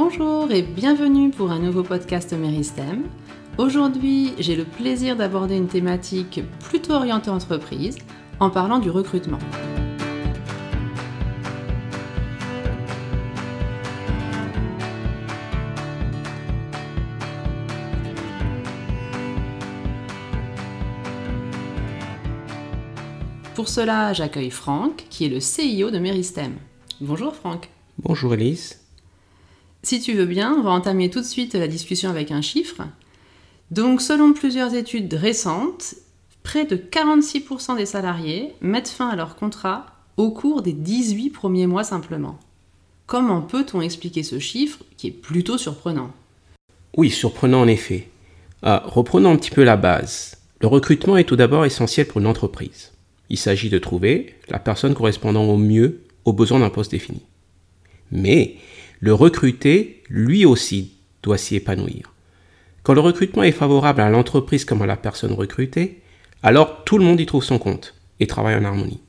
Bonjour et bienvenue pour un nouveau podcast Meristem. Aujourd'hui, j'ai le plaisir d'aborder une thématique plutôt orientée entreprise en parlant du recrutement. Pour cela, j'accueille Franck, qui est le CIO de Meristem. Bonjour Franck. Bonjour Elise. Si tu veux bien, on va entamer tout de suite la discussion avec un chiffre. Donc, selon plusieurs études récentes, près de 46% des salariés mettent fin à leur contrat au cours des 18 premiers mois simplement. Comment peut-on expliquer ce chiffre qui est plutôt surprenant? Oui, surprenant en effet. Ah, reprenons un petit peu la base. Le recrutement est tout d'abord essentiel pour une entreprise. Il s'agit de trouver la personne correspondant au mieux aux besoins d'un poste défini. Mais le recruté, lui aussi, doit s'y épanouir. Quand le recrutement est favorable à l'entreprise comme à la personne recrutée, alors tout le monde y trouve son compte et travaille en harmonie.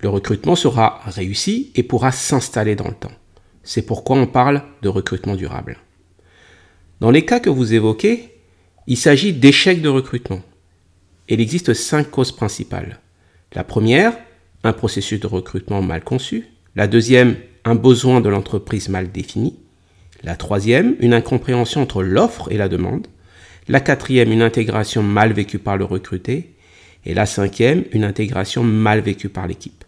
Le recrutement sera réussi et pourra s'installer dans le temps. C'est pourquoi on parle de recrutement durable. Dans les cas que vous évoquez, il s'agit d'échecs de recrutement. Il existe cinq causes principales. La première, un processus de recrutement mal conçu. La deuxième, un besoin de l'entreprise mal défini. La troisième, une incompréhension entre l'offre et la demande. La quatrième, une intégration mal vécue par le recruté. Et la cinquième, une intégration mal vécue par l'équipe.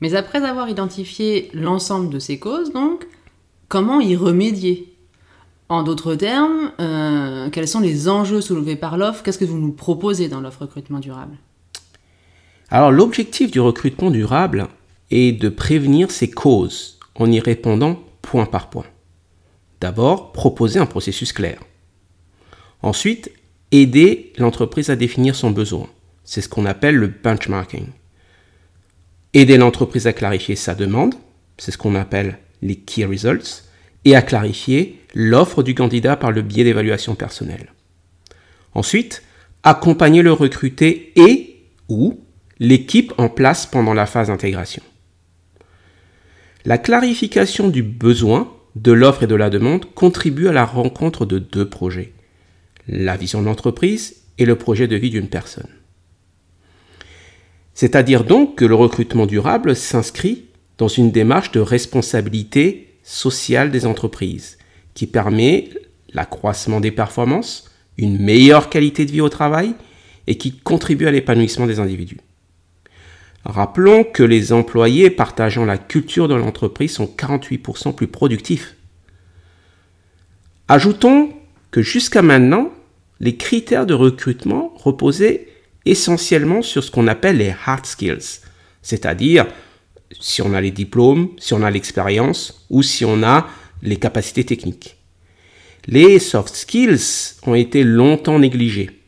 Mais après avoir identifié l'ensemble de ces causes, donc, comment y remédier? En d'autres termes, euh, quels sont les enjeux soulevés par l'offre? Qu'est-ce que vous nous proposez dans l'offre recrutement durable? Alors l'objectif du recrutement durable, et de prévenir ces causes en y répondant point par point. D'abord, proposer un processus clair. Ensuite, aider l'entreprise à définir son besoin. C'est ce qu'on appelle le benchmarking. Aider l'entreprise à clarifier sa demande, c'est ce qu'on appelle les key results, et à clarifier l'offre du candidat par le biais d'évaluation personnelle. Ensuite, accompagner le recruté et ou l'équipe en place pendant la phase d'intégration. La clarification du besoin, de l'offre et de la demande contribue à la rencontre de deux projets, la vision de l'entreprise et le projet de vie d'une personne. C'est-à-dire donc que le recrutement durable s'inscrit dans une démarche de responsabilité sociale des entreprises qui permet l'accroissement des performances, une meilleure qualité de vie au travail et qui contribue à l'épanouissement des individus. Rappelons que les employés partageant la culture de l'entreprise sont 48% plus productifs. Ajoutons que jusqu'à maintenant, les critères de recrutement reposaient essentiellement sur ce qu'on appelle les hard skills, c'est-à-dire si on a les diplômes, si on a l'expérience ou si on a les capacités techniques. Les soft skills ont été longtemps négligés.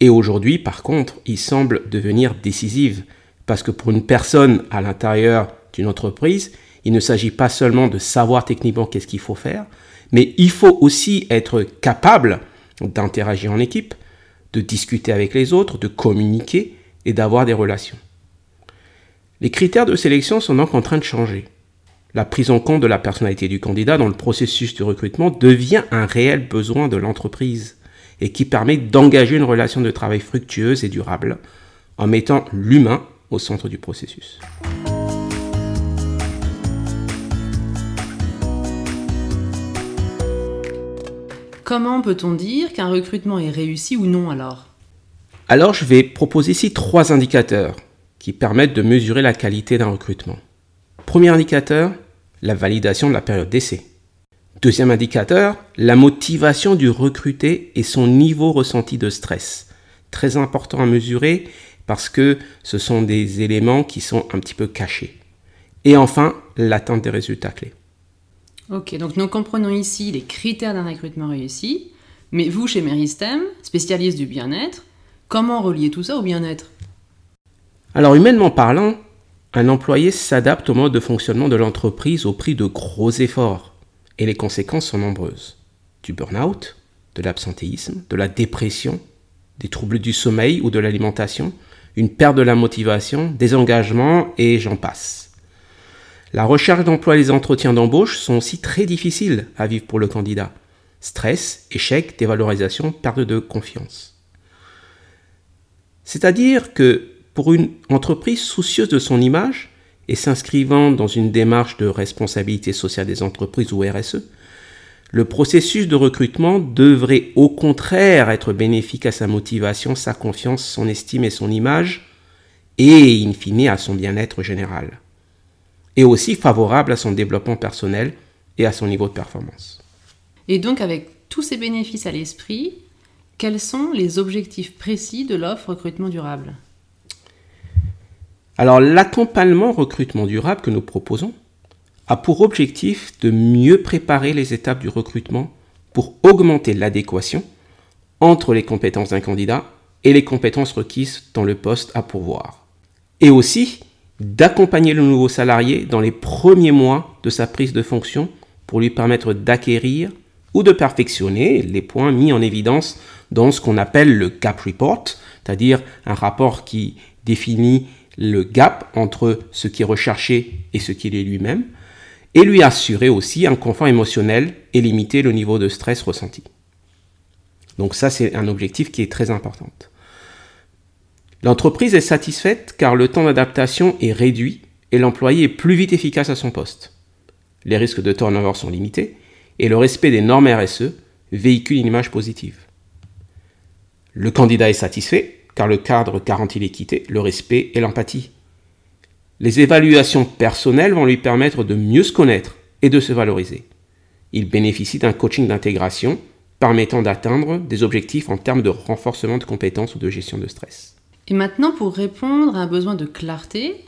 Et aujourd'hui, par contre, il semble devenir décisive. Parce que pour une personne à l'intérieur d'une entreprise, il ne s'agit pas seulement de savoir techniquement qu'est-ce qu'il faut faire, mais il faut aussi être capable d'interagir en équipe, de discuter avec les autres, de communiquer et d'avoir des relations. Les critères de sélection sont donc en train de changer. La prise en compte de la personnalité du candidat dans le processus du recrutement devient un réel besoin de l'entreprise et qui permet d'engager une relation de travail fructueuse et durable en mettant l'humain au centre du processus. Comment peut-on dire qu'un recrutement est réussi ou non alors? Alors je vais proposer ici trois indicateurs qui permettent de mesurer la qualité d'un recrutement. Premier indicateur, la validation de la période d'essai. Deuxième indicateur, la motivation du recruté et son niveau ressenti de stress. Très important à mesurer parce que ce sont des éléments qui sont un petit peu cachés. Et enfin, l'atteinte des résultats clés. Ok, donc nous comprenons ici les critères d'un recrutement réussi, mais vous, chez Meristem, spécialiste du bien-être, comment relier tout ça au bien-être? Alors, humainement parlant, un employé s'adapte au mode de fonctionnement de l'entreprise au prix de gros efforts et les conséquences sont nombreuses. Du burn-out, de l'absentéisme, de la dépression, des troubles du sommeil ou de l'alimentation, une perte de la motivation, des engagements et j'en passe. La recherche d'emploi et les entretiens d'embauche sont aussi très difficiles à vivre pour le candidat. Stress, échec, dévalorisation, perte de confiance. C'est-à-dire que pour une entreprise soucieuse de son image et s'inscrivant dans une démarche de responsabilité sociale des entreprises ou RSE, le processus de recrutement devrait au contraire être bénéfique à sa motivation, sa confiance, son estime et son image, et in fine à son bien-être général. Et aussi favorable à son développement personnel et à son niveau de performance. Et donc avec tous ces bénéfices à l'esprit, quels sont les objectifs précis de l'offre recrutement durable? Alors l'accompagnement recrutement durable que nous proposons a pour objectif de mieux préparer les étapes du recrutement pour augmenter l'adéquation entre les compétences d'un candidat et les compétences requises dans le poste à pourvoir. Et aussi d'accompagner le nouveau salarié dans les premiers mois de sa prise de fonction pour lui permettre d'acquérir ou de perfectionner les points mis en évidence dans ce qu'on appelle le gap report, c'est-à-dire un rapport qui définit le gap entre ce qui est recherché et ce qu'il est lui-même, et lui assurer aussi un confort émotionnel et limiter le niveau de stress ressenti. Donc ça, c'est un objectif qui est très important. L'entreprise est satisfaite car le temps d'adaptation est réduit et l'employé est plus vite efficace à son poste. Les risques de turnover sont limités et le respect des normes RSE véhicule une image positive. Le candidat est satisfait car le cadre garantit l'équité, le respect et l'empathie. Les évaluations personnelles vont lui permettre de mieux se connaître et de se valoriser. Il bénéficie d'un coaching d'intégration permettant d'atteindre des objectifs en termes de renforcement de compétences ou de gestion de stress. Et maintenant, pour répondre à un besoin de clarté,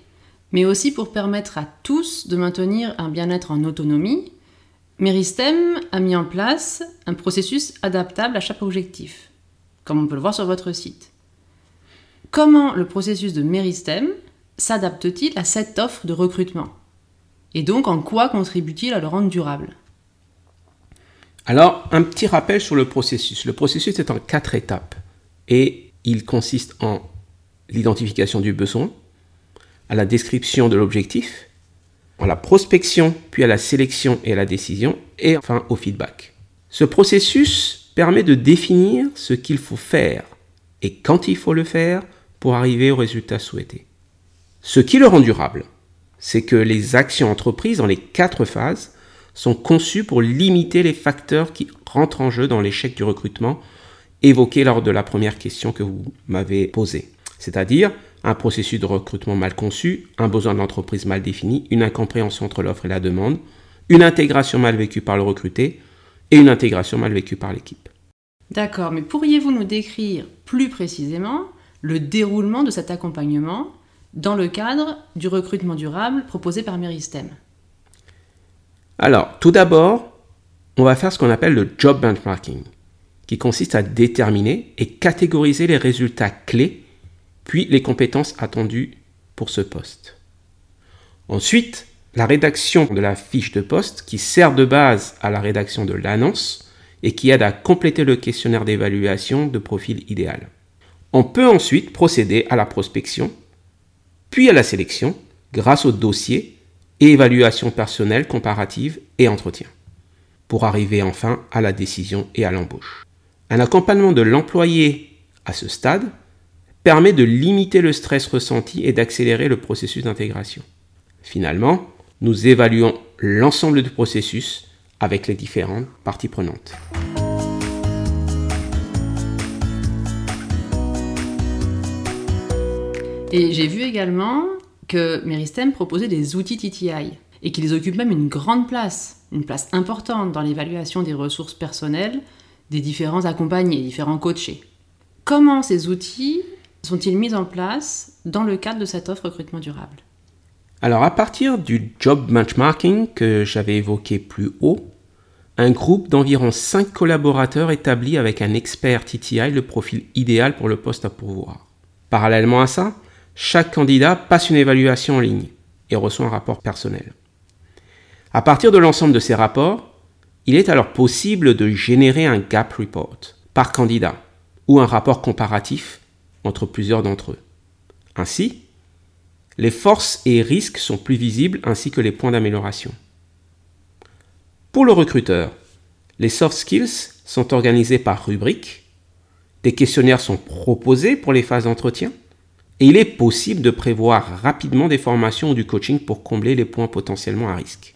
mais aussi pour permettre à tous de maintenir un bien-être en autonomie, Meristem a mis en place un processus adaptable à chaque objectif, comme on peut le voir sur votre site. Comment le processus de Meristem s'adapte-t-il à cette offre de recrutement Et donc, en quoi contribue-t-il à le rendre durable? Alors, un petit rappel sur le processus. Le processus est en quatre étapes et il consiste en l'identification du besoin, à la description de l'objectif, à la prospection, puis à la sélection et à la décision, et enfin au feedback. Ce processus permet de définir ce qu'il faut faire et quand il faut le faire pour arriver au résultat souhaité. Ce qui le rend durable, c'est que les actions entreprises dans les quatre phases sont conçues pour limiter les facteurs qui rentrent en jeu dans l'échec du recrutement évoqué lors de la première question que vous m'avez posée. C'est-à-dire un processus de recrutement mal conçu, un besoin de l'entreprise mal défini, une incompréhension entre l'offre et la demande, une intégration mal vécue par le recruté et une intégration mal vécue par l'équipe. D'accord, mais pourriez-vous nous décrire plus précisément le déroulement de cet accompagnement dans le cadre du recrutement durable proposé par Meristem Alors, tout d'abord, on va faire ce qu'on appelle le job benchmarking, qui consiste à déterminer et catégoriser les résultats clés, puis les compétences attendues pour ce poste. Ensuite, la rédaction de la fiche de poste qui sert de base à la rédaction de l'annonce et qui aide à compléter le questionnaire d'évaluation de profil idéal. On peut ensuite procéder à la prospection puis à la sélection grâce au dossier et évaluation personnelle comparative et entretien, pour arriver enfin à la décision et à l'embauche. Un accompagnement de l'employé à ce stade permet de limiter le stress ressenti et d'accélérer le processus d'intégration. Finalement, nous évaluons l'ensemble du processus avec les différentes parties prenantes. Et j'ai vu également que Meristem proposait des outils TTI et qu'ils occupent même une grande place, une place importante dans l'évaluation des ressources personnelles des différents accompagnés, différents coachés. Comment ces outils sont-ils mis en place dans le cadre de cette offre recrutement durable? Alors à partir du job benchmarking que j'avais évoqué plus haut, un groupe d'environ 5 collaborateurs établit avec un expert TTI le profil idéal pour le poste à pourvoir. Parallèlement à ça, chaque candidat passe une évaluation en ligne et reçoit un rapport personnel. À partir de l'ensemble de ces rapports, il est alors possible de générer un gap report par candidat ou un rapport comparatif entre plusieurs d'entre eux. Ainsi, Les forces et risques sont plus visibles ainsi que les points d'amélioration. Pour le recruteur, les soft skills sont organisés par rubrique, des questionnaires sont proposés pour les phases d'entretien, et il est possible de prévoir rapidement des formations ou du coaching pour combler les points potentiellement à risque.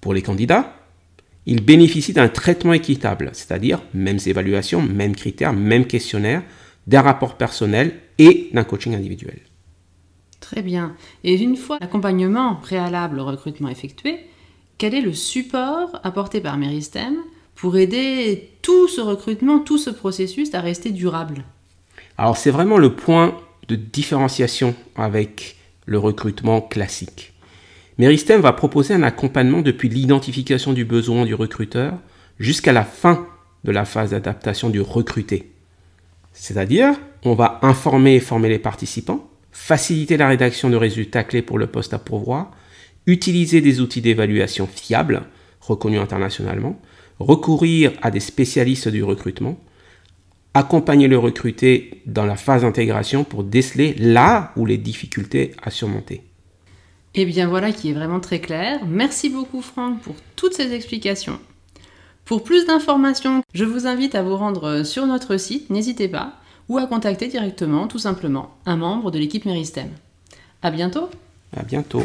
Pour les candidats, ils bénéficient d'un traitement équitable, c'est-à-dire mêmes évaluations, mêmes critères, mêmes questionnaires, d'un rapport personnel et d'un coaching individuel. Très bien. Et une fois l'accompagnement préalable au recrutement effectué, quel est le support apporté par Meristem pour aider tout ce recrutement, tout ce processus à rester durable? Alors c'est vraiment le point de différenciation avec le recrutement classique. Meristem va proposer un accompagnement depuis l'identification du besoin du recruteur jusqu'à la fin de la phase d'adaptation du recruté. C'est-à-dire, on va informer et former les participants, faciliter la rédaction de résultats clés pour le poste à pourvoir, utiliser des outils d'évaluation fiables, reconnus internationalement, recourir à des spécialistes du recrutement, accompagner le recruté dans la phase d'intégration pour déceler là où les difficultés à surmonter. Et eh bien voilà qui est vraiment très clair. Merci beaucoup Franck pour toutes ces explications. Pour plus d'informations, je vous invite à vous rendre sur notre site, n'hésitez pas, ou à contacter directement, tout simplement, un membre de l'équipe Meristem. À bientôt! À bientôt!